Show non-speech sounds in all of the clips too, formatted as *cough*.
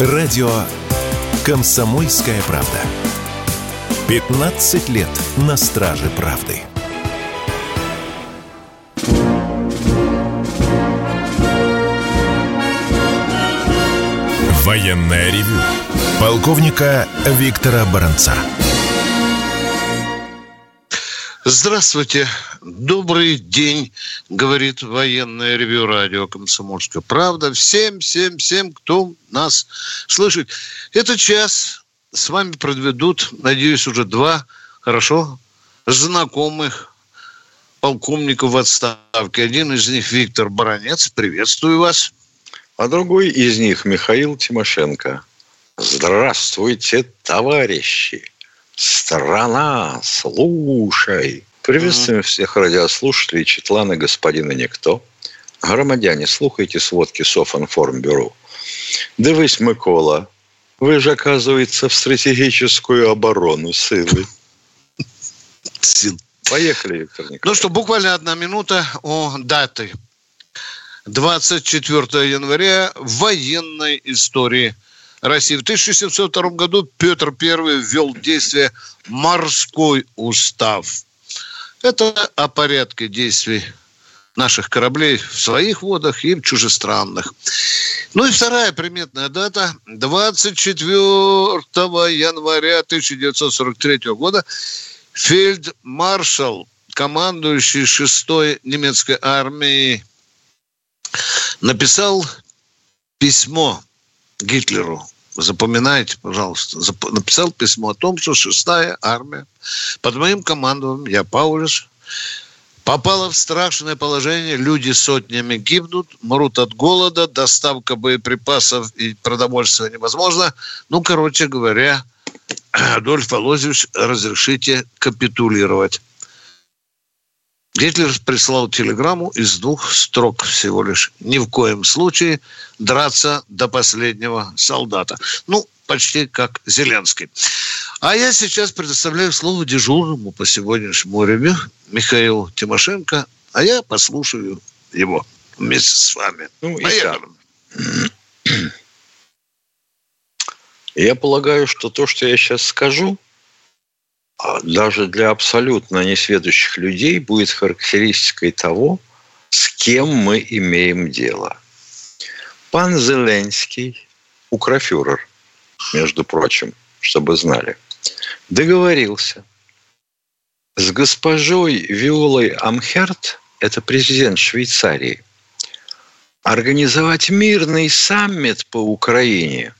Радио «Комсомольская правда». 15 лет на страже правды. Военная ревю. Полковника Виктора Баранца. Здравствуйте. Добрый день, говорит военное ревю радио «Комсомольская правда». Всем, всем, всем, кто нас слышит. Этот час с вами проведут, надеюсь, уже два хорошо знакомых полковников в отставке. Один из них Виктор Баранец. Приветствую вас. А другой из них Михаил Тимошенко. Здравствуйте, товарищи! Страна, слушай! Приветствуем всех радиослушателей Четлана господина Никто. Громадяне, слухайте сводки Софинформбюро. Дивись, Микола, вы же, оказывается, в стратегическую оборону силы. Поехали, Виктор Николаевич. Ну что, буквально одна минута о даты. 24 января в военной истории России. В 1702 году Петр I ввел в действие морской устав. Это о порядке действий наших кораблей в своих водах и в чужестранных. Ну и вторая приметная дата. 24 января 1943 года фельдмаршал, командующий 6-й немецкой армией, написал письмо Гитлеру запоминайте, пожалуйста, написал письмо о том, что шестая армия под моим командованием, я Паулюс, попала в страшное положение, люди сотнями гибнут, мрут от голода, доставка боеприпасов и продовольствия невозможно. Ну, короче говоря, *clears throat* Адольф Алозевич, разрешите капитулировать. Гитлер прислал телеграмму из двух строк всего лишь. Ни в коем случае драться до последнего солдата. Ну, почти как Зеленский. А я сейчас предоставляю слово дежурному по сегодняшнему ревю Михаилу Тимошенко, а я послушаю его вместе с вами. Ну, Поехали. *clears throat* Я полагаю, что то, что я сейчас скажу, даже для абсолютно несведущих людей будет характеристикой того, с кем мы имеем дело. Пан Зеленский, укрофюрер, между прочим, чтобы знали, договорился с госпожой Виолой Амхерт, это президент Швейцарии, организовать мирный саммит по Украине.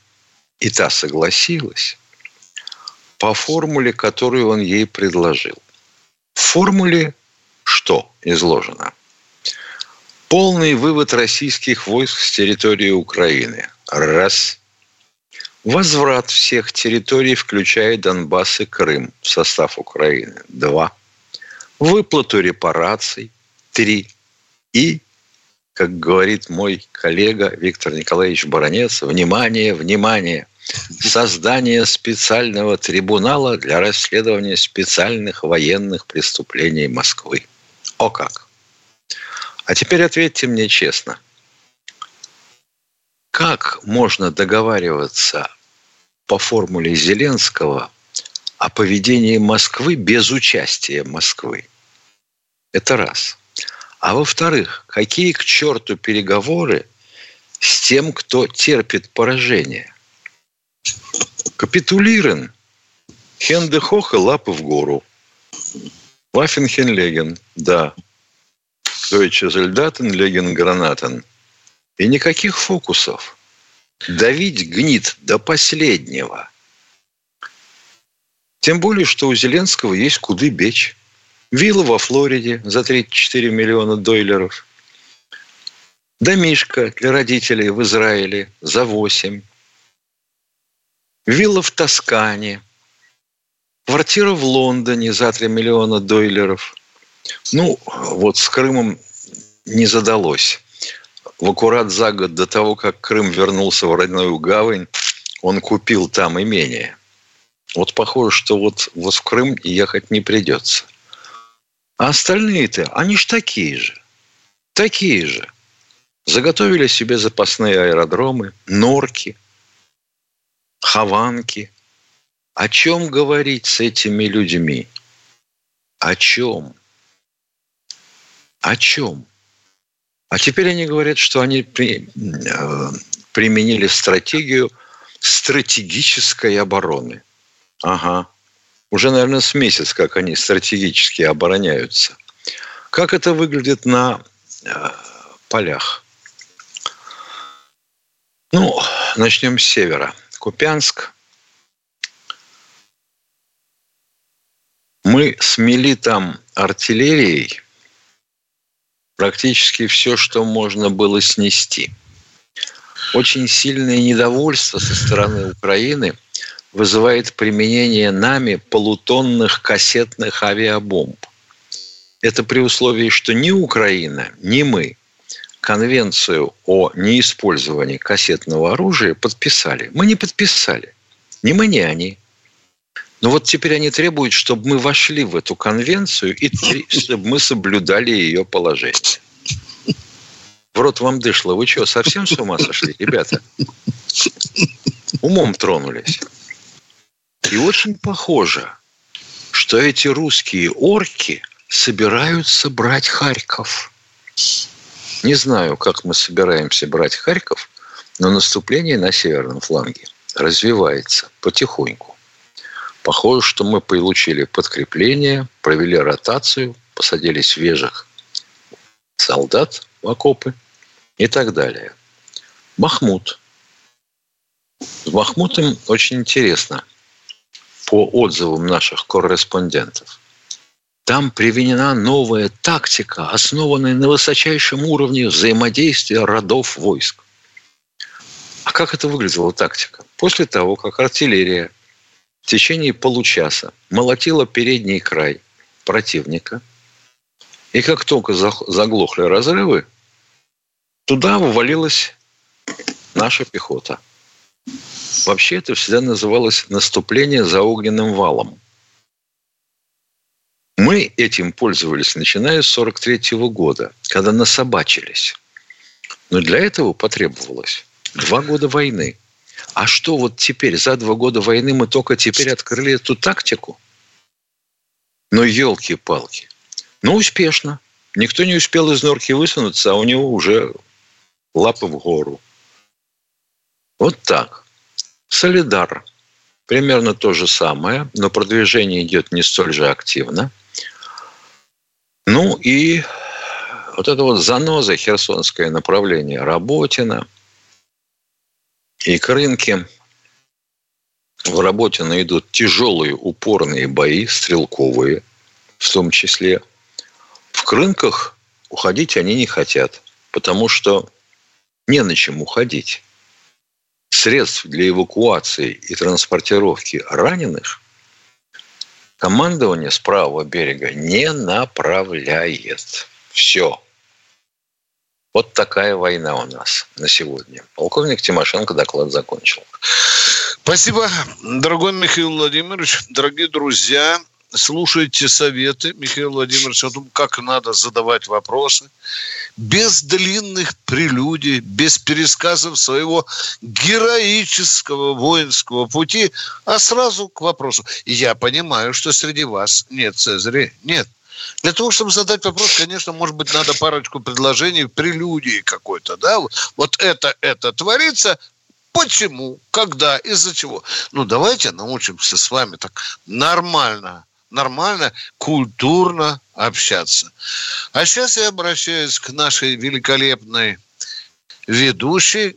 И та согласилась по формуле, которую он ей предложил. В формуле что изложено? Полный вывод российских войск с территории Украины. Раз. Возврат всех территорий, включая Донбасс и Крым, в состав Украины. Два. Выплату репараций. Три. И, как говорит мой коллега Виктор Николаевич Баранец, внимание, внимание – создание специального трибунала для расследования специальных военных преступлений Москвы. О как! А теперь ответьте мне честно. Как можно договариваться по формуле Зеленского о поведении Москвы без участия Москвы? Это раз. А во-вторых, какие к черту переговоры с тем, кто терпит поражение? Капитулирован. Хенде Хоха лапы в гору. Вафенхенлеген, да. Deutsche Soldaten legen Granaten. И никаких фокусов. Давить гнит до последнего. Тем более, что у Зеленского есть куды бечь. Вилла во Флориде за 34 миллиона дойлеров. Домишка для родителей в Израиле за 8 вилла в Тоскане, квартира в Лондоне за 3 миллиона дойлеров. Ну, вот с Крымом не задалось. В аккурат за год до того, как Крым вернулся в родную гавань, он купил там имение. Вот похоже, что вот, вот в Крым ехать не придется. А остальные-то, они ж такие же. Такие же. Заготовили себе запасные аэродромы, норки – Хованки. О чем говорить с этими людьми? О чем? О чем? А теперь они говорят, что они при, э, применили стратегию стратегической обороны. Ага. Уже, наверное, с месяц, как они стратегически обороняются. Как это выглядит на э, полях? Ну, начнем с севера. Купянск. Мы смели там артиллерией практически все, что можно было снести. Очень сильное недовольство со стороны Украины вызывает применение нами полутонных кассетных авиабомб. Это при условии, что ни Украина, ни мы конвенцию о неиспользовании кассетного оружия подписали. Мы не подписали. Ни мы, ни они. Но вот теперь они требуют, чтобы мы вошли в эту конвенцию и чтобы мы соблюдали ее положение. В рот вам дышло. Вы что, совсем с ума сошли, ребята? Умом тронулись. И очень похоже, что эти русские орки собираются брать Харьков. Не знаю, как мы собираемся брать Харьков, но наступление на северном фланге развивается потихоньку. Похоже, что мы получили подкрепление, провели ротацию, посадили свежих солдат в окопы и так далее. Махмуд. С Махмутом очень интересно – по отзывам наших корреспондентов, там применена новая тактика, основанная на высочайшем уровне взаимодействия родов войск. А как это выглядела тактика? После того, как артиллерия в течение получаса молотила передний край противника, и как только заглохли разрывы, туда ввалилась наша пехота – Вообще это всегда называлось наступление за огненным валом. Мы этим пользовались, начиная с 43 года, когда насобачились. Но для этого потребовалось два года войны. А что вот теперь, за два года войны мы только теперь открыли эту тактику? Ну, елки-палки. Ну, успешно. Никто не успел из норки высунуться, а у него уже лапы в гору. Вот так. Солидар. Примерно то же самое, но продвижение идет не столь же активно. Ну и вот это вот заноза, херсонское направление, Работина и к рынке в Работино идут тяжелые упорные бои, стрелковые в том числе. В Крынках уходить они не хотят, потому что не на чем уходить средств для эвакуации и транспортировки раненых командование с правого берега не направляет. Все. Вот такая война у нас на сегодня. Полковник Тимошенко доклад закончил. Спасибо, дорогой Михаил Владимирович. Дорогие друзья, слушайте советы Михаила Владимировича о том, как надо задавать вопросы, без длинных прелюдий, без пересказов своего героического воинского пути, а сразу к вопросу. я понимаю, что среди вас нет Цезаря, нет. Для того, чтобы задать вопрос, конечно, может быть, надо парочку предложений, прелюдии какой-то, да, вот это, это творится, Почему? Когда? Из-за чего? Ну, давайте научимся с вами так нормально нормально, культурно общаться. А сейчас я обращаюсь к нашей великолепной ведущей,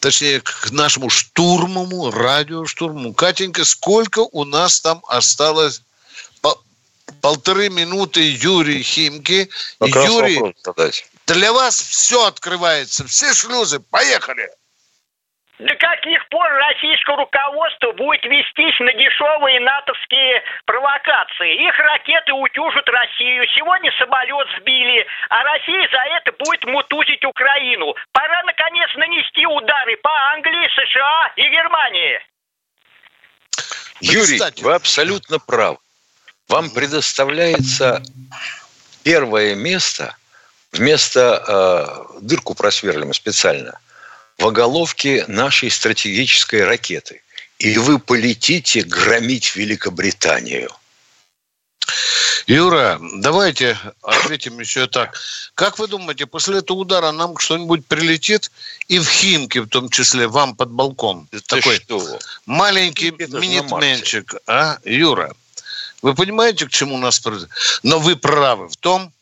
точнее, к нашему штурмому, радиоштурму. Катенька, сколько у нас там осталось? полторы минуты Юрий Химки. Юрий, для вас все открывается, все шлюзы. Поехали! До каких пор российское руководство будет вестись на дешевые натовские провокации? Их ракеты утюжат Россию. Сегодня самолет сбили, а Россия за это будет мутузить Украину. Пора, наконец, нанести удары по Англии, США и Германии. Юрий, вы абсолютно прав. Вам предоставляется первое место, вместо э, дырку просверлим специально – в оголовке нашей стратегической ракеты. И вы полетите громить Великобританию. Юра, давайте ответим еще так. Как вы думаете, после этого удара нам что-нибудь прилетит? И в Химке, в том числе, вам под балкон. Ты такой что? маленький Это минитменчик. А, Юра, вы понимаете, к чему нас... Но вы правы в том,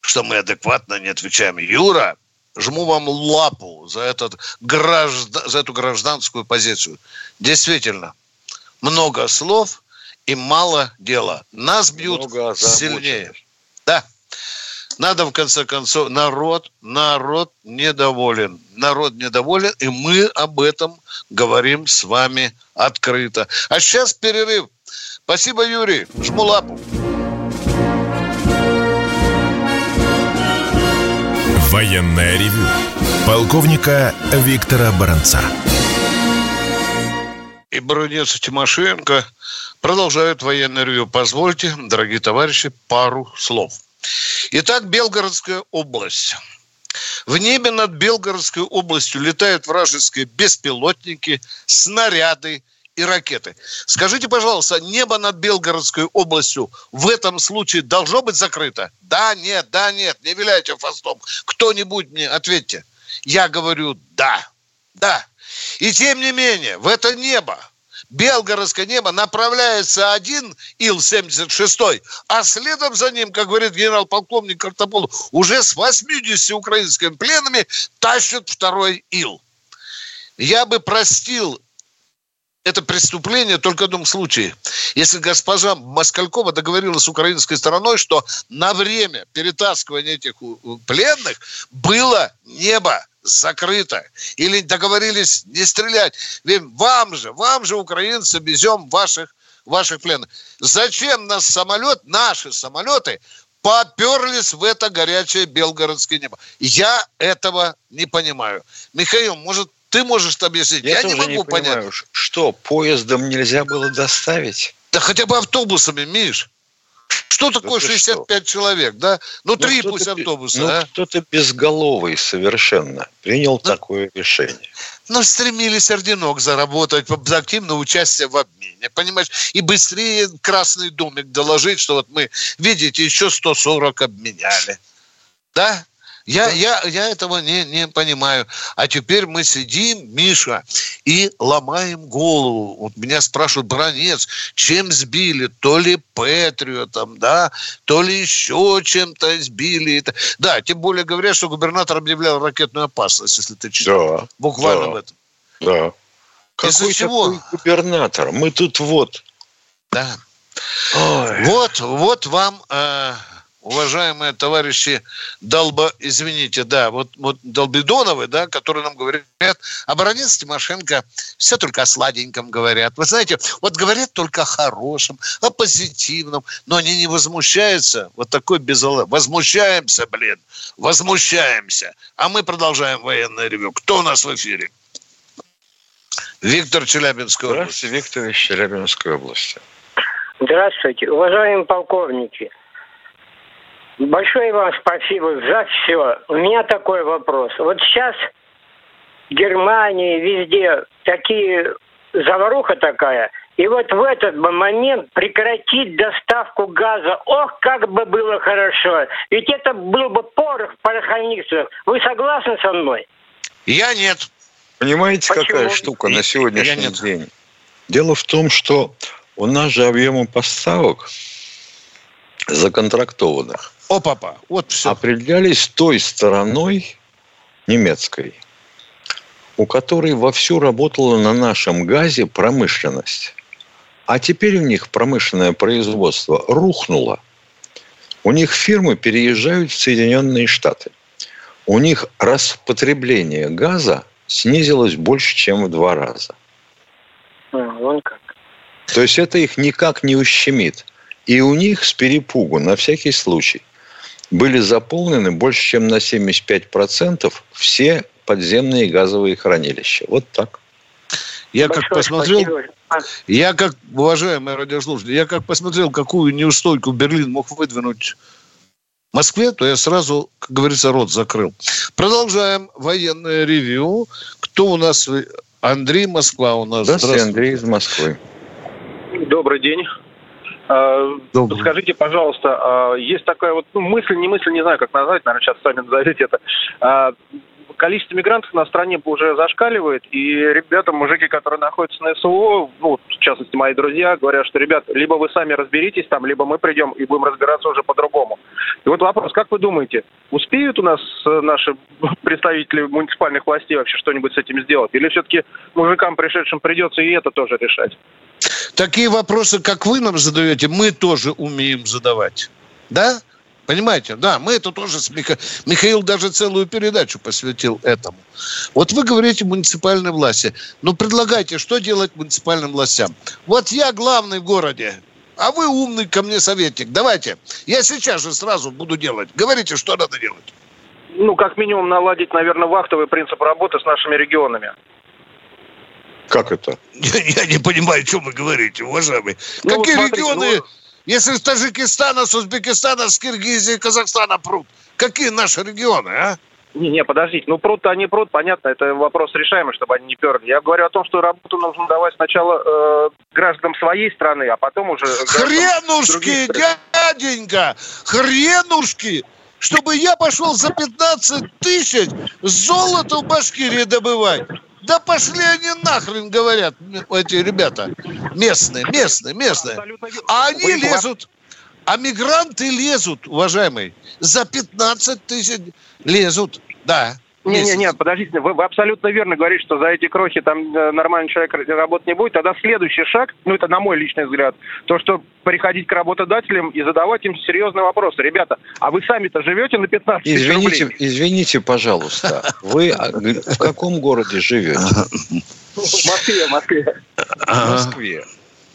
что мы адекватно не отвечаем. Юра, жму вам лапу за, этот за эту гражданскую позицию. Действительно, много слов и мало дела. Нас бьют Много сильнее. Да. Надо, в конце концов, народ, народ недоволен. Народ недоволен, и мы об этом говорим с вами открыто. А сейчас перерыв. Спасибо, Юрий. Жму лапу. Военное ревю полковника Виктора Баранца. И Баронец и Тимошенко продолжают военное ревью. Позвольте, дорогие товарищи, пару слов. Итак, Белгородская область. В небе над Белгородской областью летают вражеские беспилотники, снаряды и ракеты. Скажите, пожалуйста, небо над Белгородской областью в этом случае должно быть закрыто? Да, нет, да, нет, не виляйте фастом. Кто-нибудь мне ответьте. Я говорю да, да. И тем не менее, в это небо, Белгородское небо, направляется один Ил-76, а следом за ним, как говорит генерал-полковник Картополов, уже с 80 украинскими пленами тащат второй Ил. Я бы простил это преступление только в одном случае. Если госпожа Москалькова договорилась с украинской стороной, что на время перетаскивания этих пленных было небо закрыто. Или договорились не стрелять. Ведь вам же, вам же, украинцы, везем ваших, ваших пленных. Зачем нас самолет, наши самолеты, поперлись в это горячее белгородское небо? Я этого не понимаю. Михаил, может, ты можешь это объяснить? Я, Я, не тоже могу понять. понимаю, что поездом нельзя было доставить. Да хотя бы автобусами, Миш. Что такое ты 65 человек, да? Ну, три кто-то пусть автобуса, Ну, а? кто-то безголовый совершенно принял такое решение. Ну, стремились орденок заработать за активное участие в обмене, понимаешь? И быстрее Красный домик доложить, что вот мы, видите, еще 140 обменяли. Да? Я, я, я этого не, не понимаю. А теперь мы сидим, Миша, и ломаем голову. Вот меня спрашивают, Бронец, чем сбили? То ли Патриотом, да, то ли еще чем-то сбили. Да, тем более говорят, что губернатор объявлял ракетную опасность, если ты читал. Да, Буквально да. в этом. да. Из-за Какой чего? такой губернатор? Мы тут вот. Да. Ой. Вот, вот вам, э, уважаемые товарищи Долба, извините, да, вот, вот Долбидоновы, да, которые нам говорят, Баранец Тимошенко все только о сладеньком говорят. Вы знаете, вот говорят только о хорошем, о позитивном, но они не возмущаются. Вот такой безалаб. Возмущаемся, блин, возмущаемся. А мы продолжаем военное ревю. Кто у нас в эфире? Виктор Челябинский. Здравствуйте, Виктор из Челябинской области. Здравствуйте, уважаемые полковники. Большое вам спасибо за все. У меня такой вопрос. Вот сейчас в Германии, везде такие заваруха такая. И вот в этот бы момент прекратить доставку газа. Ох, как бы было хорошо. Ведь это был бы порох в пороховницах. Вы согласны со мной? Я нет. Понимаете, Почему? какая штука на сегодняшний я нет. день? Дело в том, что у нас же объемы поставок законтрактованных О, папа, вот все. определялись той стороной немецкой, у которой вовсю работала на нашем газе промышленность. А теперь у них промышленное производство рухнуло. У них фирмы переезжают в Соединенные Штаты. У них распотребление газа снизилось больше, чем в два раза. А, вон как. То есть это их никак не ущемит. И у них с перепугу, на всякий случай, были заполнены больше, чем на 75% все подземные газовые хранилища. Вот так. Я как посмотрел, спасибо. Я как, уважаемые радиослушатели, я как посмотрел, какую неустойку Берлин мог выдвинуть Москве, то я сразу, как говорится, рот закрыл. Продолжаем военное ревью. Кто у нас? Андрей Москва у нас. Здравствуйте, Андрей из Москвы. Добрый день. А, Добрый. Скажите, пожалуйста, а, есть такая вот ну, мысль, не мысль, не знаю, как назвать, наверное, сейчас сами назовите это. Количество мигрантов на стране уже зашкаливает, и ребята, мужики, которые находятся на СВО, ну, в частности, мои друзья, говорят, что, ребят, либо вы сами разберитесь там, либо мы придем и будем разбираться уже по-другому. И вот вопрос, как вы думаете, успеют у нас э, наши *laughs* представители муниципальных властей вообще что-нибудь с этим сделать? Или все-таки мужикам, пришедшим, придется и это тоже решать? Такие вопросы, как вы нам задаете, мы тоже умеем задавать. Да? Понимаете? Да, мы это тоже с Миха... Михаил даже целую передачу посвятил этому. Вот вы говорите муниципальной власти. Ну, предлагайте, что делать муниципальным властям? Вот я главный в городе, а вы умный ко мне советник. Давайте. Я сейчас же сразу буду делать. Говорите, что надо делать. Ну, как минимум, наладить, наверное, вахтовый принцип работы с нашими регионами. Как это? Я, *laughs* я не понимаю, о чем вы говорите, уважаемый. Ну, Какие вот смотрите, регионы... Ну если с Таджикистана, с Узбекистана, с Киргизии, Казахстана прут, какие наши регионы, а? Не, не, подождите, ну пруд-то они прут, понятно, это вопрос решаемый, чтобы они не перли. Я говорю о том, что работу нужно давать сначала э, гражданам своей страны, а потом уже... Хренушки, дяденька, хренушки! Чтобы я пошел за 15 тысяч золото в Башкирии добывать. Да пошли они нахрен, говорят эти ребята. Местные, местные, местные. А они лезут. А мигранты лезут, уважаемый. За 15 тысяч лезут. Да. Не-не-не, подождите, вы, вы абсолютно верно говорите, что за эти крохи там э, нормальный человек работать не будет. Тогда следующий шаг, ну это на мой личный взгляд, то, что приходить к работодателям и задавать им серьезные вопросы. Ребята, а вы сами-то живете на 15 тысяч извините, рублей? Извините, пожалуйста, вы в каком городе живете? В Москве, в Москве. В Москве.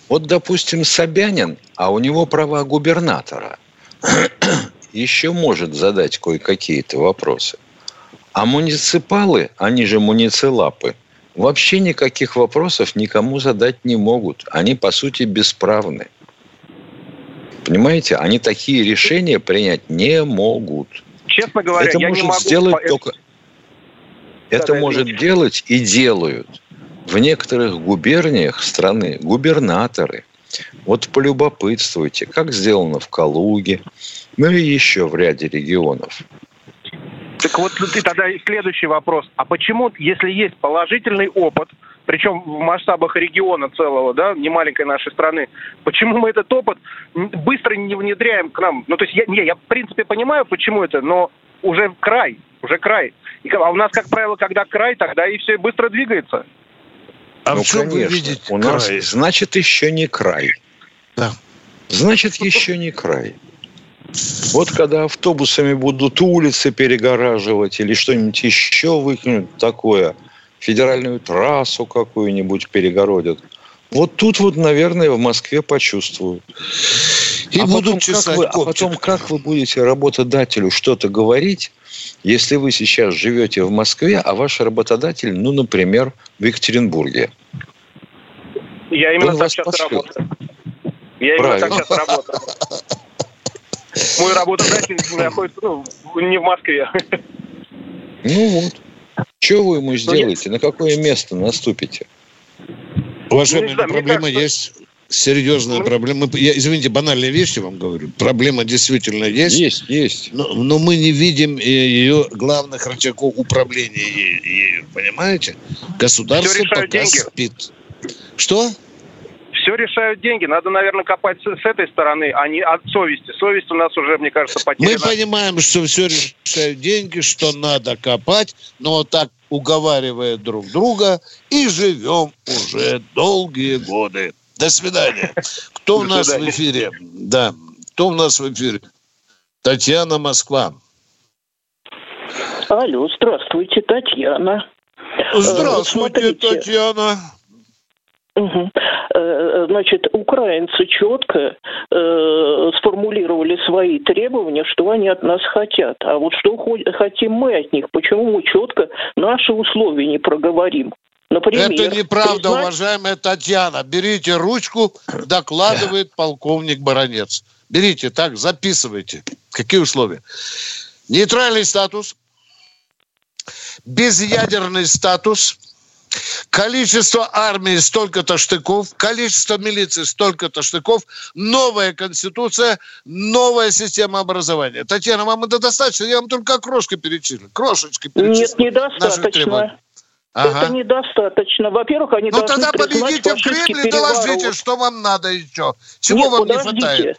Вот, допустим, Собянин, а у него права губернатора, *clears throat* еще может задать кое-какие-то вопросы. А муниципалы, они же муницилапы, вообще никаких вопросов никому задать не могут. Они, по сути, бесправны. Понимаете, они такие решения принять не могут. Честно говоря, это я может не могу... сделать только... Это да, может делать и делают в некоторых губерниях страны губернаторы. Вот полюбопытствуйте, как сделано в Калуге, ну и еще в ряде регионов. Так вот ты тогда и следующий вопрос. А почему, если есть положительный опыт, причем в масштабах региона целого, да, не маленькой нашей страны, почему мы этот опыт быстро не внедряем к нам? Ну, то есть, я, не, я в принципе понимаю, почему это, но уже край, уже край. И, а у нас, как правило, когда край, тогда и все быстро двигается. А ну, в чем конечно. вы видите У край? нас, значит, еще не край. Да. Значит, еще не край. Вот когда автобусами будут улицы перегораживать или что-нибудь еще выкинут такое, федеральную трассу какую-нибудь перегородят, вот тут вот, наверное, в Москве почувствуют. И а будут потом, как вы, а потом как вы будете работодателю что-то говорить, если вы сейчас живете в Москве, а ваш работодатель, ну, например, в Екатеринбурге? Я именно Он так сейчас работаю. Я Правильно. именно так сейчас работаю. Мой работодатель находится ну, не в Москве. Ну вот. Что вы ему сделаете? На какое место наступите? Уважаемые, ну, проблема кажется... есть серьезная мы... проблема. Я, извините, банальные вещи вам говорю. Проблема действительно есть. Есть, есть. Но, но мы не видим ее главных рычагов управления ею. Понимаете? Государство пока деньги. спит. Что? Все решают деньги. Надо, наверное, копать с, с этой стороны, а не от совести. Совесть у нас уже, мне кажется, потеряна. Мы понимаем, что все решают деньги, что надо копать, но так уговаривая друг друга и живем уже долгие годы. До свидания. Кто у нас в эфире? Да, кто у нас в эфире? Татьяна Москва. Алло, здравствуйте, Татьяна. Здравствуйте, Смотрите, Татьяна. Угу. Значит, украинцы четко э, сформулировали свои требования, что они от нас хотят. А вот что хотим мы от них? Почему мы четко наши условия не проговорим? Например, Это неправда, признать... уважаемая Татьяна. Берите ручку, докладывает полковник Баранец. Берите, так, записывайте. Какие условия? Нейтральный статус, безъядерный статус, количество армии столько-то штыков, количество милиции столько-то штыков, новая конституция, новая система образования. Татьяна, вам это достаточно? Я вам только крошки перечислил. Крошечки перечислил. Нет, недостаточно. Ага. Это недостаточно. Во-первых, они ну, должны тогда победите в Кремле и доложите, что вам надо еще. Чего Нет, вам подождите. не хватает?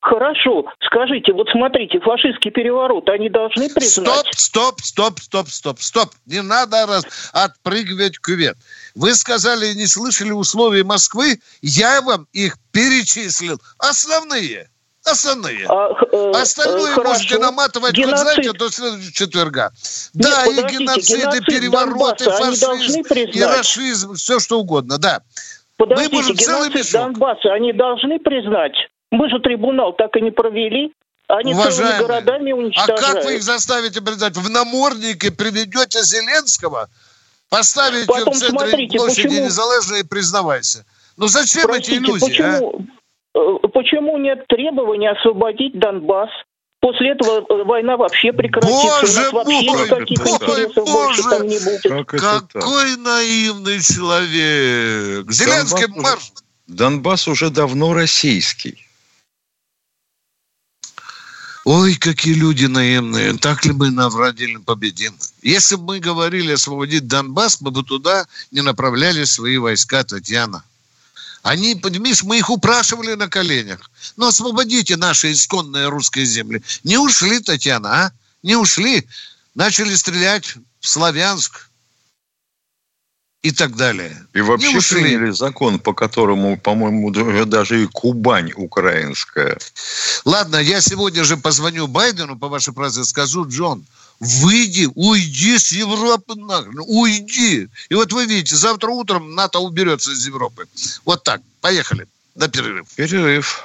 Хорошо, скажите, вот смотрите, фашистский переворот, они должны признать... Стоп, стоп, стоп, стоп, стоп, стоп. Не надо раз отпрыгивать кювет. Вы сказали, не слышали условий Москвы, я вам их перечислил. Основные. Основные. А, э, Остальное э, можете наматывать, геноцид. как знаете, до следующего четверга. Нет, да, и геноциды, геноцид перевороты, Донбасса, фашизм, и расизм, все что угодно, да. Подождите, Мы можем целый мешок. Донбасса они должны признать? Мы же трибунал так и не провели. Они Уважаемые, целыми городами уничтожают. А как вы их заставите признать? В наморднике приведете Зеленского, поставите Потом, в центре смотрите, площади почему... Незалежной и признавайся. Ну зачем Простите, эти иллюзии, почему, а? Почему нет требования освободить Донбасс? После этого э, война вообще прекратится. Боже У нас вообще мой, никаких мой, интересов боже, больше там не будет. Какой наивный человек. Зеленский Донбасс марш. Уже, Донбасс уже давно российский. Ой, какие люди наемные. Так ли мы наврадили победим? Если бы мы говорили освободить Донбасс, мы бы туда не направляли свои войска, Татьяна. Они, понимаешь, мы их упрашивали на коленях. Ну, освободите наши исконные русские земли. Не ушли, Татьяна, а? Не ушли. Начали стрелять в Славянск, и так далее. И вообще не приняли закон, по которому, по-моему, даже и Кубань украинская. Ладно, я сегодня же позвоню Байдену по вашей фразе, скажу, Джон, выйди, уйди с Европы нахрен, уйди. И вот вы видите, завтра утром НАТО уберется из Европы. Вот так, поехали на перерыв. Перерыв.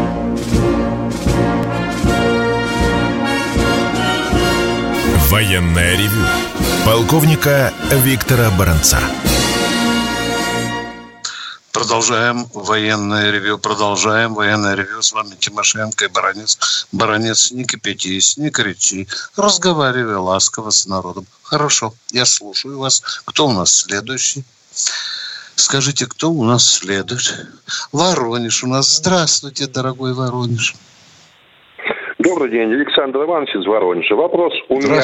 Военное ревю полковника Виктора Баранца. Продолжаем военное ревю, продолжаем военное ревю. С вами Тимошенко и Баранец. Баранец, не кипятись, не кричи. Разговаривай ласково с народом. Хорошо, я слушаю вас. Кто у нас следующий? Скажите, кто у нас следует? Воронеж у нас. Здравствуйте, дорогой Воронеж. Добрый день, Александр Иванович из Воронежа. Вопрос у меня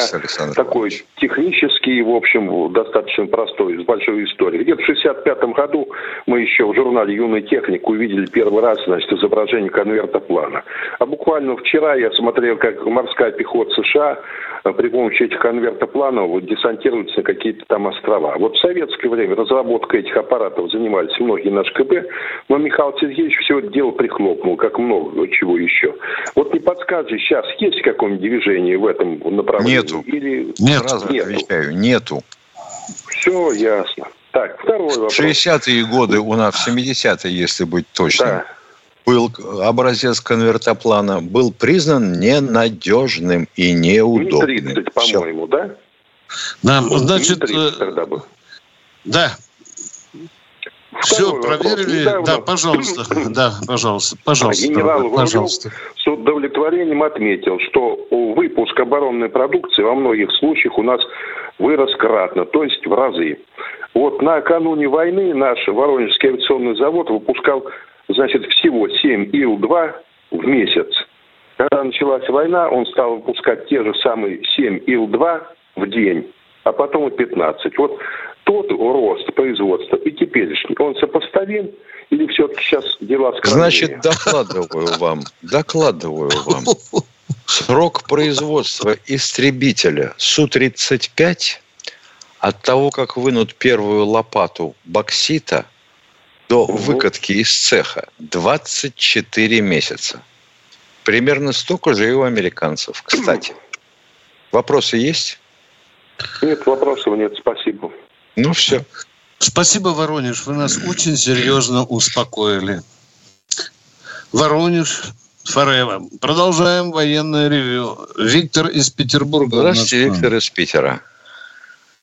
такой технический, в общем, достаточно простой, с большой историей. Где-то в 65 году мы еще в журнале «Юный техник» увидели первый раз, значит, изображение конверта плана. А буквально вчера я смотрел, как морская пехота США э, при помощи этих конвертопланов десантируется на какие-то там острова. Вот в советское время разработкой этих аппаратов занимались многие наши КБ, но Михаил Сергеевич все это дело прихлопнул, как много чего еще. Вот не подсказывает же сейчас есть какое-нибудь движение в этом направлении? Нету. Или... Нет, Сразу нету. отвечаю, нету. Все ясно. Так, второй вопрос. 60-е годы у нас, 70-е, если быть точным, да. был образец конвертоплана, был признан ненадежным и неудобным. 30, по-моему, да? Да, значит... 30 э, тогда был. Да, все, проверили. Недавно... Да, пожалуйста. Да, пожалуйста. Пожалуйста. Генерал пожалуйста. С удовлетворением отметил, что выпуск оборонной продукции во многих случаях у нас вырос кратно, то есть в разы. Вот накануне войны наш Воронежский авиационный завод выпускал, значит, всего 7 Ил-2 в месяц. Когда началась война, он стал выпускать те же самые 7 Ил-2 в день, а потом и 15. Вот тот рост производства и теперешний, он сопоставим или все-таки сейчас дела скромнее? Значит, докладываю вам, докладываю вам. Срок производства истребителя Су-35 от того, как вынут первую лопату боксита до выкатки из цеха 24 месяца. Примерно столько же и у американцев, кстати. Вопросы есть? Нет, вопросов нет, спасибо. Ну все. Спасибо, Воронеж. Вы нас очень серьезно успокоили. Воронеж, Форева. Продолжаем военное ревю. Виктор из Петербурга. Здравствуйте, Виктор из Питера.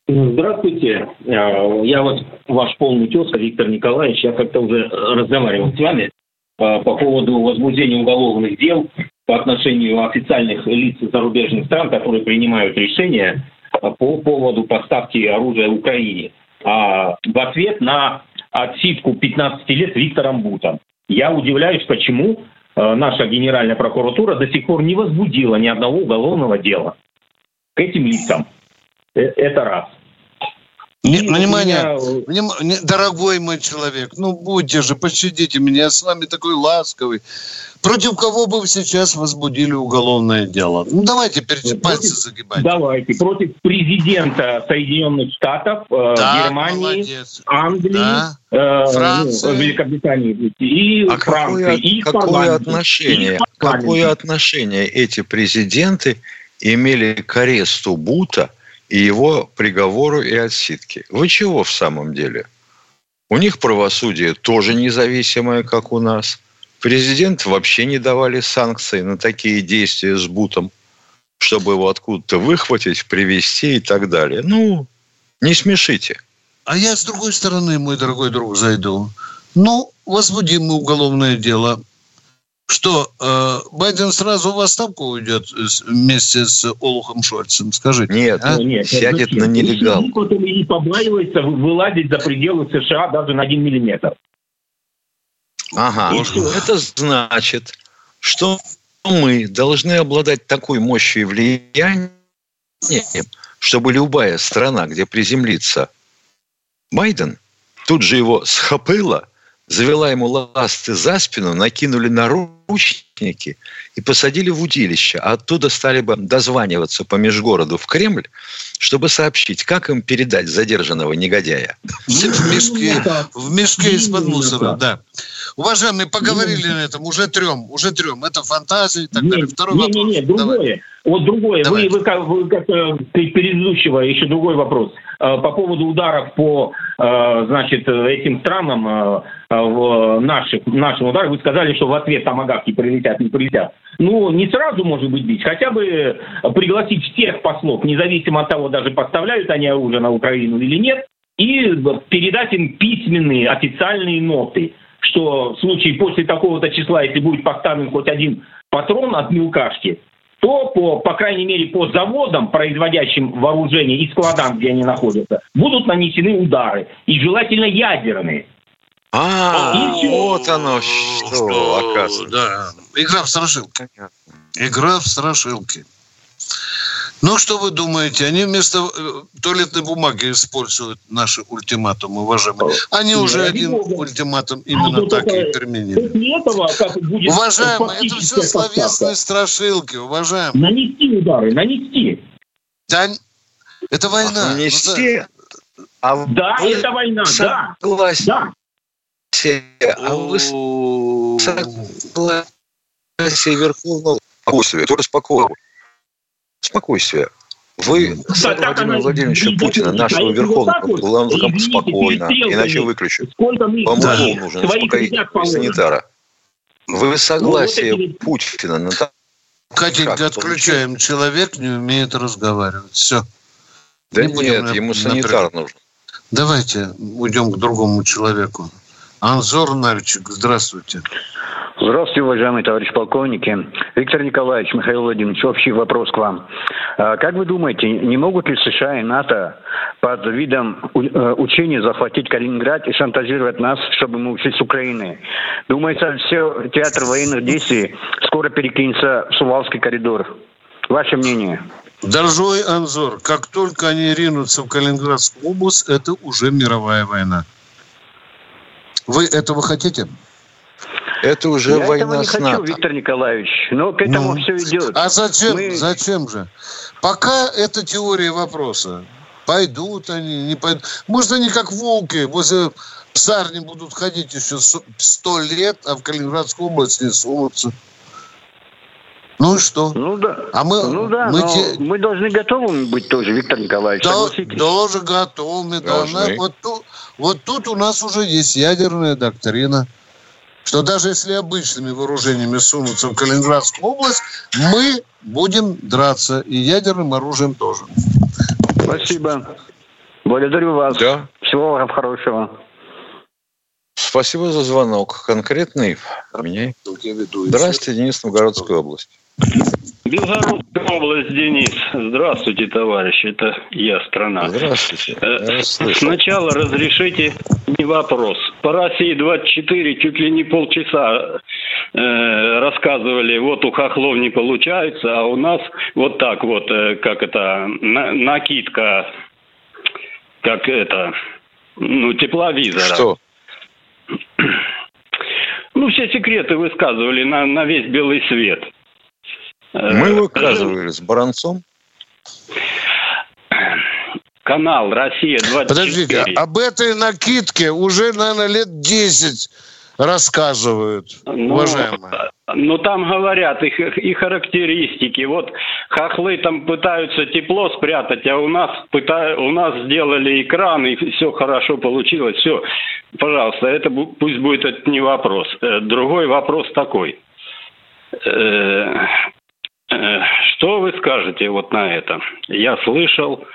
Здравствуйте. А, я вот ваш полный тезка, Виктор Николаевич. Я как-то уже разговаривал с вами по поводу возбуждения уголовных дел по отношению официальных лиц зарубежных стран, которые принимают решения по поводу поставки оружия Украине. А в ответ на отсидку 15 лет Виктором Бутом. Я удивляюсь, почему а, наша Генеральная прокуратура до сих пор не возбудила ни одного уголовного дела к этим лицам. Э, это раз. Не, внимание, меня... внимание, дорогой мой человек, ну будьте же, пощадите меня, я с вами такой ласковый. Против кого бы вы сейчас возбудили уголовное дело? Ну давайте пальцы против, загибать. Давайте, против президента Соединенных Штатов, э, да, Германии, молодец. Англии, да. э, Франции. Ну, Великобритании и а Франции. Какое, и какое отношение, какое отношение эти президенты имели к аресту Бута – и его приговору и отсидке. Вы чего в самом деле? У них правосудие тоже независимое, как у нас. Президент вообще не давали санкции на такие действия с Бутом, чтобы его откуда-то выхватить, привести и так далее. Ну, не смешите. А я с другой стороны, мой дорогой друг, зайду. Ну, возбудим мы уголовное дело что, э, Байден сразу в отставку уйдет вместе с Олухом Шольцем? Скажите. Нет, а? нет сядет на нелегал. Не побаивается вылазить за пределы США даже на один миллиметр. Ага. Это значит, что мы должны обладать такой мощью и влиянием, чтобы любая страна, где приземлится Байден, тут же его схопыла – завела ему ласты за спину, накинули наручники и посадили в удилище. А оттуда стали бы дозваниваться по межгороду в Кремль, чтобы сообщить, как им передать задержанного негодяя. В мешке, в мешке из-под мусора, да. Уважаемые, поговорили на этом уже трем, уже трем. Это фантазии и так далее. Второй не, вопрос. Не, не, другое. Давай. Вот другое. Вы, вы, как, вы как э, предыдущего еще другой вопрос. Э, по поводу ударов по, э, значит, этим странам, в наших, нашим ударам, вы сказали, что в ответ томагавки прилетят, не прилетят. Ну, не сразу, может быть, бить, хотя бы пригласить всех послов, независимо от того, даже поставляют они оружие на Украину или нет, и передать им письменные официальные ноты – что в случае после такого-то числа, если будет поставлен хоть один патрон от мелкашки, то, по, по крайней мере, по заводам, производящим вооружение и складам, где они находятся, будут нанесены удары. И желательно ядерные. А, вот оно что, оказывается. Да. Игра в страшилки. Игра в страшилки. Ну, что вы думаете? Они вместо э, туалетной бумаги используют наши ультиматумы, уважаемые. Они уже один ультиматум именно а так и применили. Этого, уважаемые, это все словесные страшилки, уважаемые. Нанести удары, нанести. Да, это война. Нанести? А да, вы это война, да. Согласен. Да. А вы согласие Верховного спокойствия, тоже спокойно спокойствие. Вы с Владимиром Владимировичем Путина, нашего верховного главного спокойно, иначе выключу. Вам да. нужен санитара. Вы ну, согласие Путина на Катенька, отключаем. Человек не умеет разговаривать. Все. Да не нет, ему санитар нужен. Давайте уйдем к другому человеку. Анзор Навичек, здравствуйте. Здравствуйте, уважаемые товарищи полковники. Виктор Николаевич, Михаил Владимирович, общий вопрос к вам. А, как вы думаете, не могут ли США и НАТО под видом э, учения захватить Калининград и шантажировать нас, чтобы мы ушли с Украины? Думается, все театр военных действий скоро перекинется в Сувалский коридор. Ваше мнение? Дорогой Анзор, как только они ринутся в Калининградскую область, это уже мировая война. Вы этого хотите? Это уже Я война этого не с НАТО. хочу, Виктор Николаевич, но к этому ну, все идет. А зачем? Мы... Зачем же? Пока это теория вопроса. Пойдут они, не пойдут. Может, они как волки возле псарни будут ходить еще сто лет, а в Калининградскую область не сунутся. Ну и что? Ну да. А мы, ну, да, мы, те... мы должны готовыми быть тоже, Виктор Николаевич, да? Тоже готовыми, да. Вот тут, вот тут у нас уже есть ядерная доктрина, что даже если обычными вооружениями сунутся в Калининградскую область, мы будем драться, и ядерным оружием тоже. Спасибо. Благодарю вас. Да. Всего вам хорошего. Спасибо за звонок. Конкретный меня. Здравствуйте, Денис, Новгородская область. Белгородская область, Денис. Здравствуйте, товарищ. Это я, страна. Здравствуйте. Э, сначала разрешите не вопрос. По России 24 чуть ли не полчаса э, рассказывали, вот у хохлов не получается, а у нас вот так вот, э, как это, на, накидка, как это, ну, тепловизора. Что? Ну, все секреты высказывали на, на весь белый свет. Мы э, выказывали с Баранцом. Канал «Россия-24». Подождите, об этой накидке уже, наверное, лет 10 рассказывают, ну, уважаемые. Ну, там говорят их, и характеристики. Вот хохлы там пытаются тепло спрятать, а у нас, пыта... у нас сделали экран, и все хорошо получилось. Все, пожалуйста, это пусть будет это не вопрос. Э, другой вопрос такой. Э, что вы скажете вот на это? Я слышал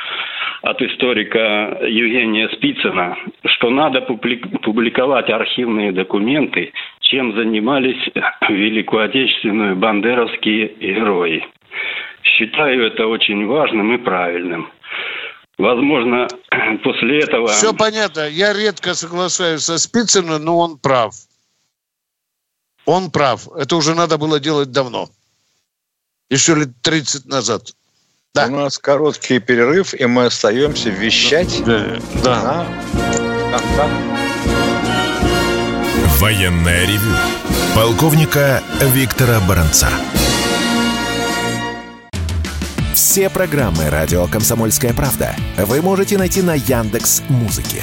от историка Евгения Спицына, что надо публиковать архивные документы, чем занимались в Великую Отечественную бандеровские герои. Считаю это очень важным и правильным. Возможно, *clears throat* после этого... Все понятно. Я редко соглашаюсь со Спицыным, но он прав. Он прав. Это уже надо было делать давно. Еще лет 30 назад. Да. У нас короткий перерыв, и мы остаемся вещать да. Да. на Военная ревю. Полковника Виктора Баранца. Все программы радио Комсомольская правда вы можете найти на Яндекс Музыке.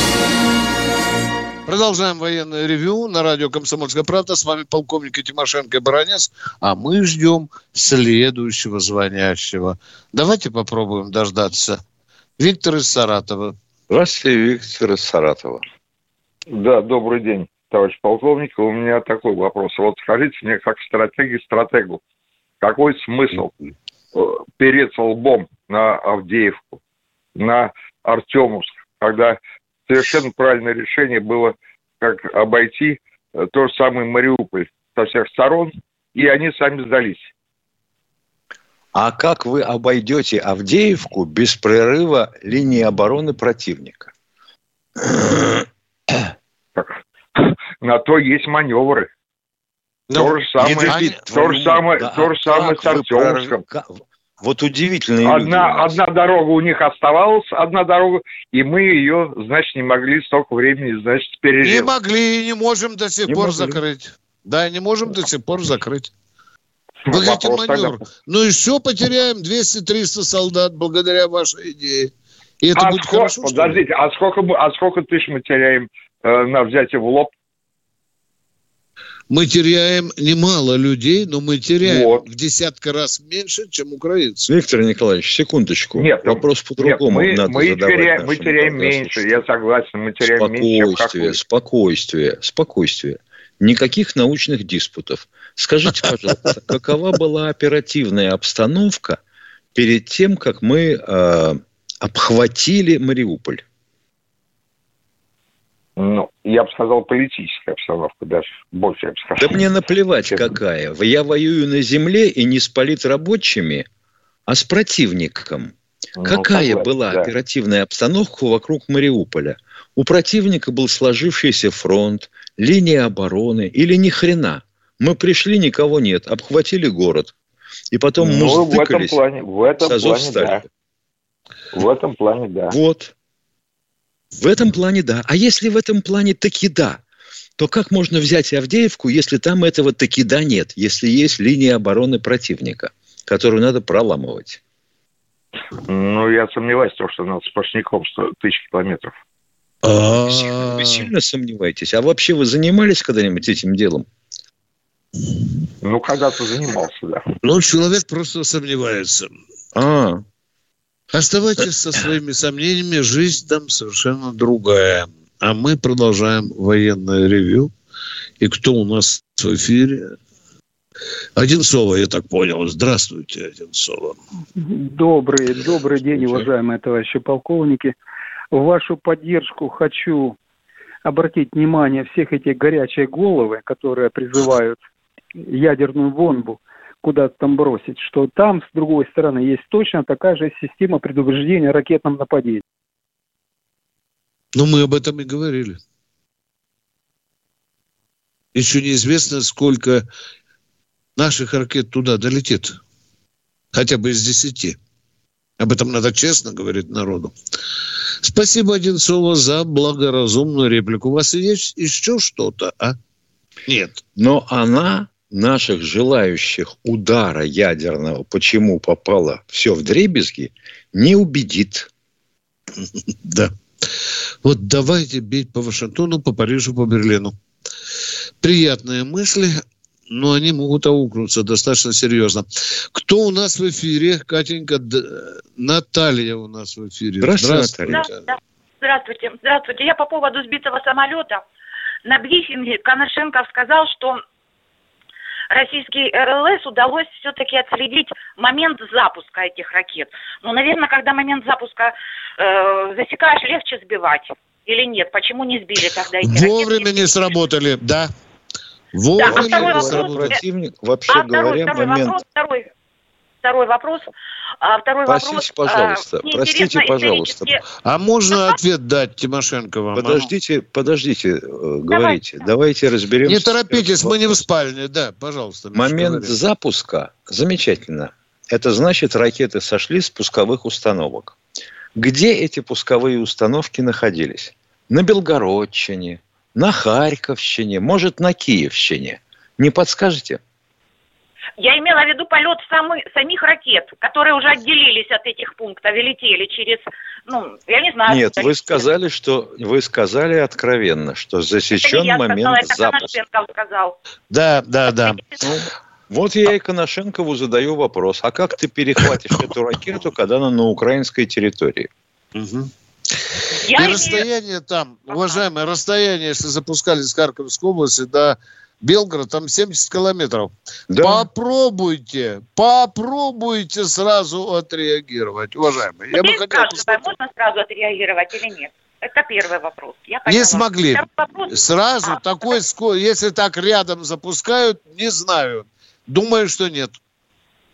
Продолжаем военное ревю на радио «Комсомольская правда». С вами полковник Тимошенко и Баранец. А мы ждем следующего звонящего. Давайте попробуем дождаться. Виктор из Саратова. Здравствуйте, Виктор из Саратова. Да, добрый день, товарищ полковник. У меня такой вопрос. Вот скажите мне, как стратеги стратегу, какой смысл э, переться лбом на Авдеевку, на Артемовск, когда совершенно правильное решение было, как обойти э, то же самое Мариуполь со всех сторон, и они сами сдались. А как вы обойдете Авдеевку без прерыва линии обороны противника? На то есть маневры. Ну, то же самое, то же самое, да, то же самое с Артемовском. Вот удивительные одна, люди. Одна дорога у них оставалась, одна дорога, и мы ее, значит, не могли столько времени, значит, пережить. Не могли и не можем до сих не пор могли. закрыть. Да, не можем до сих пор закрыть. Благодаря маневр. Тогда... Ну и все, потеряем 200-300 солдат благодаря вашей идее. И это а будет сколько, хорошо, Подождите, а сколько, а сколько тысяч мы теряем э, на взятие в лоб? Мы теряем немало людей, но мы теряем вот. в десятка раз меньше, чем украинцы. Виктор Николаевич, секундочку. Нет, вопрос по-другому нет, мы, надо мы задавать. Теряем, мы теряем меньше, я согласен, мы теряем спокойствие, меньше. Спокойствие, спокойствие, спокойствие. Никаких научных диспутов. Скажите, пожалуйста, *laughs* какова была оперативная обстановка перед тем, как мы э, обхватили Мариуполь? ну, я бы сказал, политическая обстановка даже. Больше, я бы сказал. Да мне наплевать, какая. Я воюю на земле и не с политрабочими, а с противником. Ну, какая согласен, была да. оперативная обстановка вокруг Мариуполя? У противника был сложившийся фронт, линия обороны или ни хрена. Мы пришли, никого нет, обхватили город. И потом ну, в этом плане, в этом плане, да. В этом плане, да. Вот. В этом плане да. А если в этом плане таки да, то как можно взять Авдеевку, если там этого таки да нет, если есть линия обороны противника, которую надо проламывать? Ну, я сомневаюсь в том, что надо сплошняком 100 тысяч километров. А вы сильно сомневаетесь? А вообще вы занимались когда-нибудь этим делом? Ну, когда-то занимался, да. Ну, человек просто сомневается. А, Оставайтесь со своими сомнениями, жизнь там совершенно другая. А мы продолжаем военное ревю. И кто у нас в эфире? Одинцова, я так понял. Здравствуйте, Одинцова. Добрый, добрый день, уважаемые товарищи полковники. В вашу поддержку хочу обратить внимание всех этих горячие головы, которые призывают ядерную бомбу куда-то там бросить, что там, с другой стороны, есть точно такая же система предупреждения о ракетном нападении. Ну, мы об этом и говорили. Еще неизвестно, сколько наших ракет туда долетит. Хотя бы из десяти. Об этом надо честно говорить народу. Спасибо, Одинцова, за благоразумную реплику. У вас есть еще что-то, а? Нет. Но она наших желающих удара ядерного, почему попало все в дребезги, не убедит. *laughs* Да. Вот давайте бить по Вашингтону, по Парижу, по Берлину. Приятные мысли, но они могут аукнуться достаточно серьезно. Кто у нас в эфире? Катенька, Д... Наталья у нас в эфире. Здравствуйте, Здравствуйте. Наталья. Здравствуйте. Здравствуйте. Я по поводу сбитого самолета. На брифинге Коношенков сказал, что российский РЛС удалось все-таки отследить момент запуска этих ракет. Ну, наверное, когда момент запуска э, засекаешь, легче сбивать. Или нет? Почему не сбили тогда эти Вовремя ракеты? не сработали, да. Вовремя да, а второй вопрос, противник, вообще а говоря, второй момент... Вопрос, второй, второй вопрос. А второй простите, вопрос. Пожалуйста, а, простите, пожалуйста. А можно ответ дать Тимошенко вам? Подождите, подождите, э, говорите. Давайте, Давайте разберемся. Не торопитесь, мы не в спальне. Да, пожалуйста. Момент говорит. запуска замечательно. Это значит, ракеты сошли с пусковых установок. Где эти пусковые установки находились? На Белгородчине, на Харьковщине, может, на Киевщине. Не подскажете? Я имела в виду полет самы, самих ракет, которые уже отделились от этих пунктов и летели через, ну, я не знаю. Нет, вы сказали, что вы сказали откровенно, что засечен это момент сказала, запуска. сказал. Да, да, да. Ну, вот я и Коношенкову задаю вопрос. А как ты перехватишь эту ракету, когда она на украинской территории? Угу. Я и расстояние там, уважаемое, расстояние, если запускали с Харьковской области до Белгород, там 70 километров. Да. Попробуйте, попробуйте сразу отреагировать, уважаемые. Я бы хотел... Можно сразу отреагировать или нет? Это первый вопрос. Я не смогли. Вопрос... Сразу а, такой, да. если так рядом запускают, не знаю. Думаю, что нет.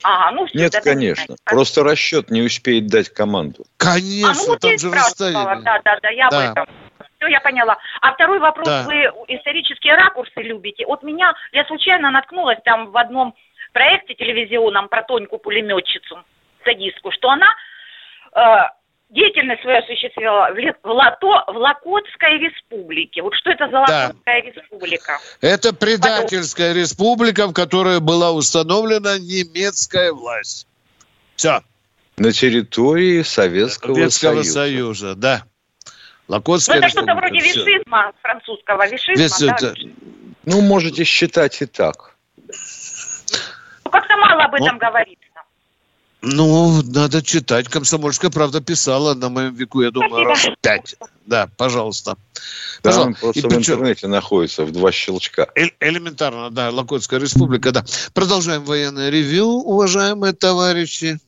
Ага, ну, все, Нет, конечно. Не Просто расчет не успеет дать команду. Конечно, а, ну, вот там же расстояние. Да, да, да, я да. об этом. Все, я поняла. А второй вопрос, да. вы исторические ракурсы любите. Вот меня, я случайно наткнулась там в одном проекте телевизионном про Тоньку-пулеметчицу, садистку, что она э, деятельность свою осуществила в, Лато, в Лакотской республике. Вот что это за Лакотская да. республика? Это предательская Потом... республика, в которой была установлена немецкая власть. Все. На территории Советского, Советского Союза. Союза, да. Лакотская ну, это что-то вроде вишизма французского, вишизма, Весь, да? Это... Ну, можете считать и так. Ну, как-то мало об этом ну, говорится. Ну, надо читать. Комсомольская правда писала на моем веку, я думаю, раз пять. Да, пожалуйста. Да, пожалуйста. он просто и в причем... интернете находится в два щелчка. Э элементарно, да, Лакотская республика, да. Продолжаем военное ревю, уважаемые товарищи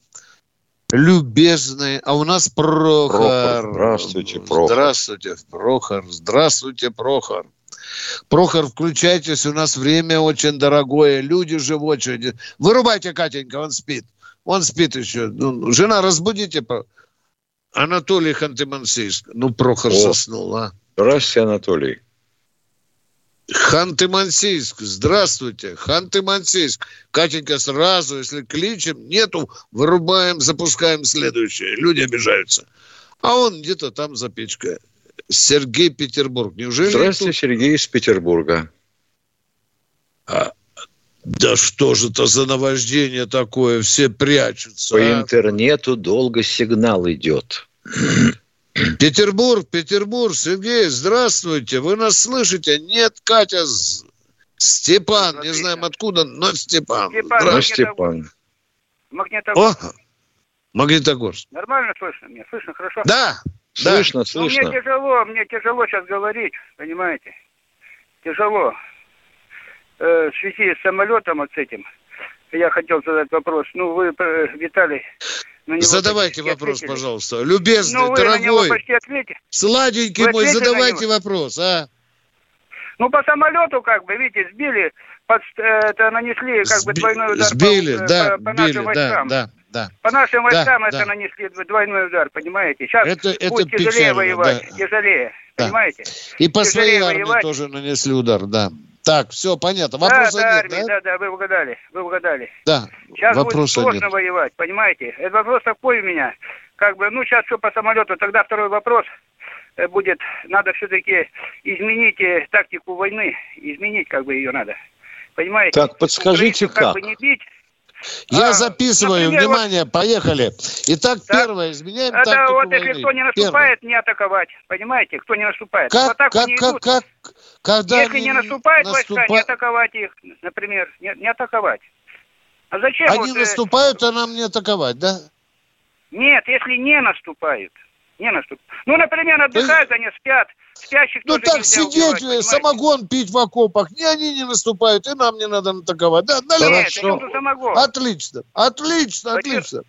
любезный. А у нас Прохор. Прохор. Здравствуйте, Прохор. Здравствуйте, Прохор. Здравствуйте, Прохор. Прохор, включайтесь, у нас время очень дорогое, люди же в очереди. Вырубайте, Катенька, он спит. Он спит еще. Ну, жена, разбудите. Анатолий Ханты-Мансийск. Ну, Прохор О, заснул, а. Здравствуйте, Анатолий. Ханты-Мансийск, здравствуйте, Ханты-Мансийск. Катенька, сразу, если кличем, нету, вырубаем, запускаем следующее. Люди обижаются. А он где-то там за печкой. Сергей Петербург. Неужели Здравствуйте, тут... Сергей из Петербурга. А, да что же это за наваждение такое? Все прячутся. По а? интернету долго сигнал идет. Петербург, Петербург, Сергей, здравствуйте. Вы нас слышите? Нет, Катя, Степан, не знаем откуда, но Степан. Степан, ну, Степан. Магнитогорск. О, Магнитогорск. Нормально слышно мне? Слышно хорошо? Да. Слышно, да. слышно. Ну, мне тяжело, мне тяжело сейчас говорить, понимаете? Тяжело. Э, в связи с самолетом вот с этим, я хотел задать вопрос. Ну, вы, э, Виталий, Задавайте вопрос, ответили. пожалуйста. Любезный, ну, дорогой, сладенький вы мой, задавайте вопрос, а? Ну, по самолету, как бы, видите, сбили, под, э, это нанесли, как бы, двойной удар сбили, по, да, по, по били, нашим войскам. Да, да, да. По нашим войскам да, это да. нанесли двойной удар, понимаете? Сейчас это, это будет тяжелее воевать, да. тяжелее, да. понимаете? И по своей армии воевать. тоже нанесли удар, да. Так, все, понятно. Вопроса да, да, нет, армии, да? Да, да, вы угадали, вы угадали. Да, Сейчас вопроса будет сложно нет. воевать, понимаете? Это вопрос такой у меня. Как бы, ну, сейчас все по самолету. Тогда второй вопрос э, будет, надо все-таки изменить э, тактику войны, изменить как бы ее надо. Понимаете? Так, подскажите, как? как? бы не бить, я а, записываю, например, внимание, вот, поехали. Итак, так, первое, изменяем это тактику вот войны. если кто не наступает, первое. не атаковать. Понимаете, кто не наступает. Как, как, не как, как, когда Если не наступает наступа... войска, не атаковать их, например, не, не атаковать. А зачем? Они вот, э, наступают, а нам не атаковать, да? Нет, если не наступают. Не наступают. Ну, например, отдыхают, они спят. Спящих ну так сидеть, убивать, самогон пить в окопах. Ни они не наступают, и нам не надо атаковать. Да, Хорошо. Самогон. Отлично, отлично, отлично.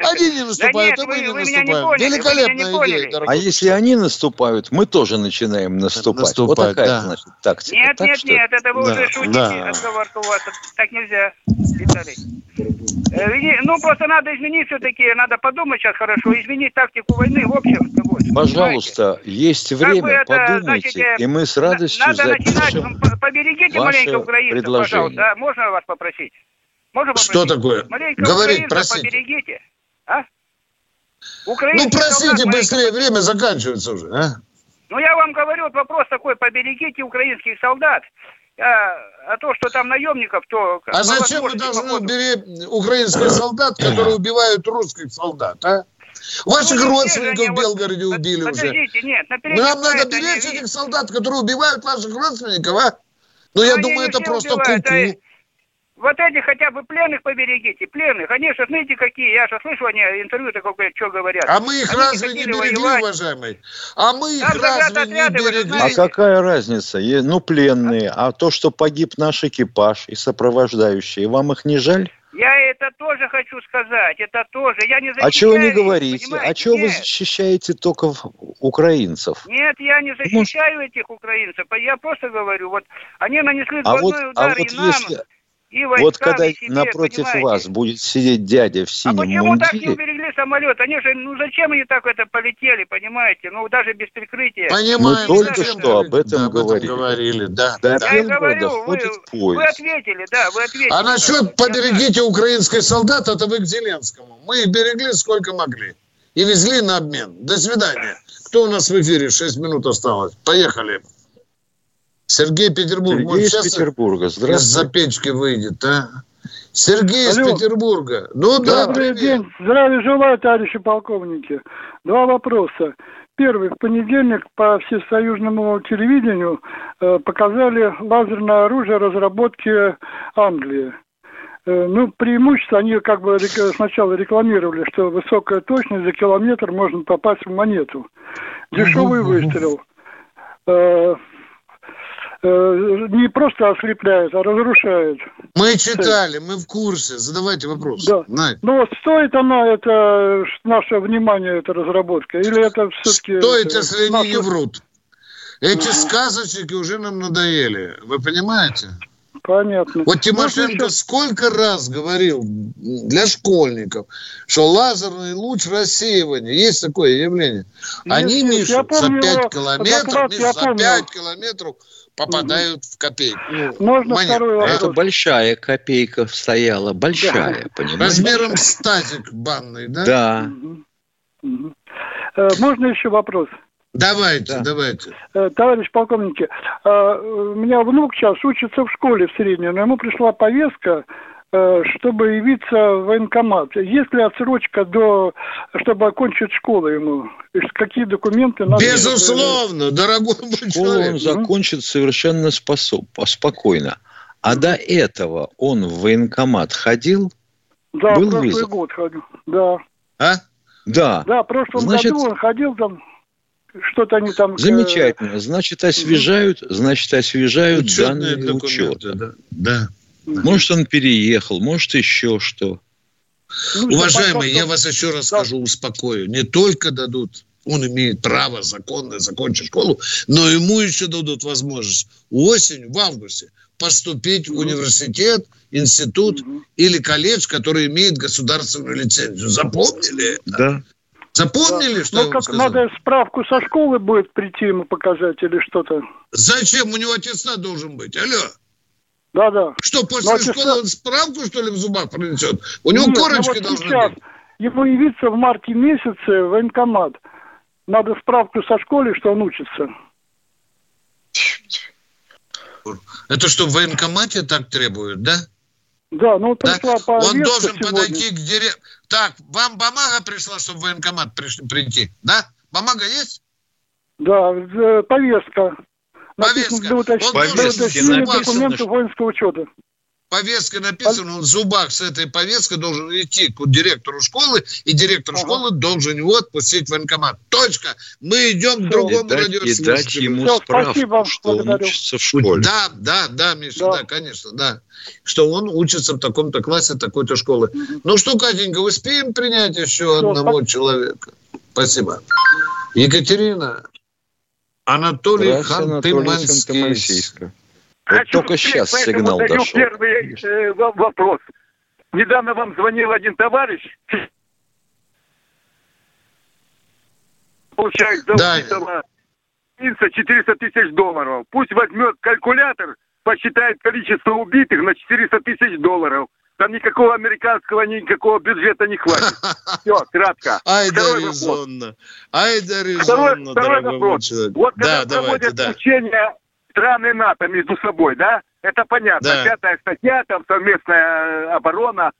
Они не наступают, да нет, а мы не наступаем. Не поняли, Великолепная идея, дорогой. А если они наступают, мы тоже начинаем наступать. наступать вот такая, да. значит, тактика. Нет, так нет, что... нет, это вы да, уже шутите. Да. Отговорка у вас. Так нельзя, Виталий. Э, ну, просто надо изменить все-таки, надо подумать сейчас хорошо, изменить тактику войны в общем. Пожалуйста, есть время, это, подумайте, значит, э, и мы с радостью надо запишем начинать, поберегите маленько украинцев, пожалуйста. А, можно вас попросить? Можно попросить? Что такое? Маленько Говорит, просите. поберегите. А? ну, просите быстрее, время заканчивается уже, а? Ну, я вам говорю, вот вопрос такой, поберегите украинских солдат. А, а то, что там наемников, то... А зачем вы должны уберечь украинских солдат, которые убивают русских солдат, а? Ваших ну, родственников в Белгороде вот, убили подождите, уже. Нет, Нам надо беречь этих солдат, которые убивают ваших родственников, а? Ну, я думаю, это просто куку. Вот эти хотя бы пленных поберегите, пленных. Они же, знаете, какие, я же слышу, они интервью такое, что говорят. А мы их они разве не берегли, воевать. уважаемый? А мы их Там разве не берегли? А какая разница? Ну, пленные. А то, что погиб наш экипаж и сопровождающие, вам их не жаль? Я это тоже хочу сказать, это тоже. Я не защищаю. А чего не говорите? Понимаете? А чего вы защищаете только украинцев? Нет, я не защищаю Может... этих украинцев. Я просто говорю, вот они нанесли а вот, удар а вот и нам. Если и вот когда себе, напротив понимаете? вас будет сидеть дядя в синем а почему мундире... так не уберегли самолет? Они же, ну зачем они так это полетели, понимаете? Ну даже без прикрытия. Понимаем, Мы только что об этом да, говорили. говорили. Да, да. да. Я говорю, вы, вы ответили, да, вы ответили. А насчет поберегите украинской солдат, это вы к Зеленскому. Мы их берегли сколько могли. И везли на обмен. До свидания. Кто у нас в эфире? Шесть минут осталось. Поехали. Сергей Петербург. Сергей из Петербурга. Здравствуйте. Из-за печки выйдет, а? Сергей Алло. из Петербурга. Ну да, Добрый привет. день. Здравия желаю, товарищи полковники. Два вопроса. Первый. В понедельник по всесоюзному телевидению э, показали лазерное оружие разработки Англии. Э, ну, преимущество, они как бы сначала рекламировали, что высокая точность, за километр можно попасть в монету. Дешевый выстрел. Э, не просто ослепляет, а разрушает. Мы читали, мы в курсе. Задавайте вопрос. Да. Ну вот стоит она, это наше внимание, эта разработка? Или это все-таки... Стоит, это, если наше... они не врут. Эти сказочники уже нам надоели. Вы понимаете? Понятно. Вот Тимошенко еще... сколько раз говорил для школьников, что лазерный луч рассеивания, есть такое явление. Они, есть. Миша, помню, за 5 километров, Миша, за 5 километров попадают в копейку. Можно Монет. второй вопрос? Это большая копейка стояла, большая, да. понимаете? Размером с тазик банный, да? Да. Э, можно еще вопрос? Давайте, да. давайте. Э, товарищ полковники, э, у меня внук сейчас учится в школе в средней, но ему пришла повестка, чтобы явиться в военкомат. Есть ли отсрочка до, чтобы окончить школу ему? Какие документы надо? Безусловно, дорогой мой Школу человек. он закончит совершенно способ, спокойно. А до этого он в военкомат ходил? Да, был прошлый вызов? год ходил, да. А? Да. Да, в прошлом Значит, году он ходил там что-то они там... Э, Замечательно. Значит, освежают, значит, освежают Учетные данные учета. Да. да. Может, он переехал, может, еще что. Ну, Уважаемый, я вас еще раз да. скажу, успокою. Не только дадут, он имеет право законно закончить школу, но ему еще дадут возможность осенью, в августе, поступить в университет, институт угу. или колледж, который имеет государственную лицензию. Запомнили? Да. Запомнили, да. что ну, как сказал? Надо справку со школы будет прийти ему показать или что-то. Зачем? У него аттестат должен быть. Алло. Да, да. Что, после Но школы он справку, что ли, в зубах принесет? У него Нет, ну корочки вот должны сейчас быть. Ему явиться в марте месяце в военкомат. Надо справку со школы, что он учится. Это что, в военкомате так требуют, да? Да, ну пришла да? Он должен сегодня. подойти к директору. Так, вам бумага пришла, чтобы в военкомат пришли, прийти, да? Бумага есть? Да, э, повестка. Повестка. Написано, для уточнения документов воинского учета повестка написана, он в зубах с этой повесткой должен идти к директору школы, и директор ага. школы должен его отпустить в военкомат. Точка. Мы идем Все. к другому радиослушателю. И дать ему Все, справку, спасибо, что он учится в школе. Да, да, да, Миша, да. да, конечно, да. Что он учится в таком-то классе такой-то школы. Угу. Ну что, Катенька, успеем принять еще Все, одного спасибо. человека? Спасибо. Екатерина, Анатолий Ханты-Мансийск. Вот только сейчас сигнал дошел. первый э, вопрос. Недавно вам звонил один товарищ, получает да. 400 тысяч долларов. Пусть возьмет калькулятор, посчитает количество убитых на 400 тысяч долларов. Там никакого американского, никакого бюджета не хватит. *laughs* Все, кратко. Ай да резонно. Ай да резонно, второй, вопрос. Вот когда да, проводят давайте, да. учения страны НАТО между собой, да? Это понятно. Да. Пятая статья, там совместная э, оборона.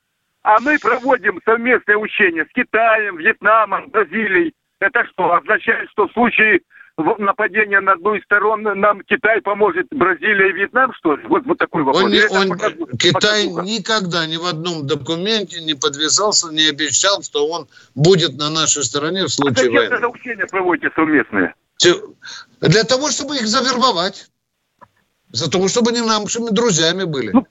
А мы проводим совместное учение с Китаем, Вьетнамом, Бразилией. Это что, означает, что в случае нападения на одну из сторон нам Китай поможет, Бразилия и Вьетнам, что ли? Вот, вот такой вопрос. Он, он, покажу, Китай покажу. никогда ни в одном документе не подвязался, не обещал, что он будет на нашей стороне в случае а войны. Зачем учения проводите совместные? Для того, чтобы их завербовать. За то, чтобы они нашими друзьями были. Ну,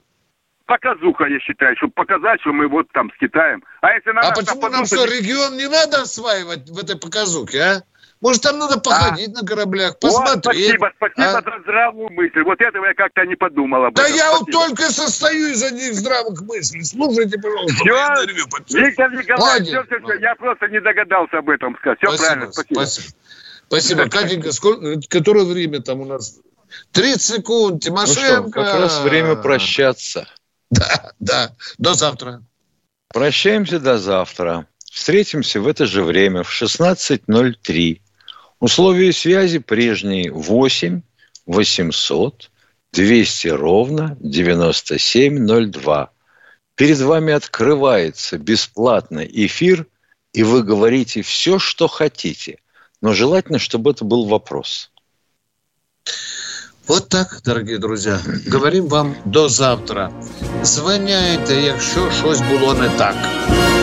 показуха, я считаю, чтобы показать, что мы вот там с Китаем. А если на А почему нам что, регион не надо осваивать в этой показухе, а? Может, там надо походить а? на кораблях, посмотреть. Вот, спасибо, спасибо а? за здравую мысль. Вот этого я как-то не подумал об да этом. Да я вот только состою из одних здравых мыслей. Слушайте, пожалуйста, все, Виктор Николаевич, все, все, все, я просто не догадался об этом сказать. Все спасибо, правильно, спасибо. Спасибо. Спасибо. Катенька, сколько, которое время там у нас? 30 секунд, Тимошенко. Ну что, как раз время прощаться. Да, да. До завтра. Прощаемся до завтра. Встретимся в это же время в 16.03. Условия связи прежние 8 800 200 ровно 9702. Перед вами открывается бесплатный эфир, и вы говорите все, что хотите. Но желательно, чтобы это был вопрос. От так, дорогі друзі, говорим вам до завтра. Звоняйте, якщо щось було не так.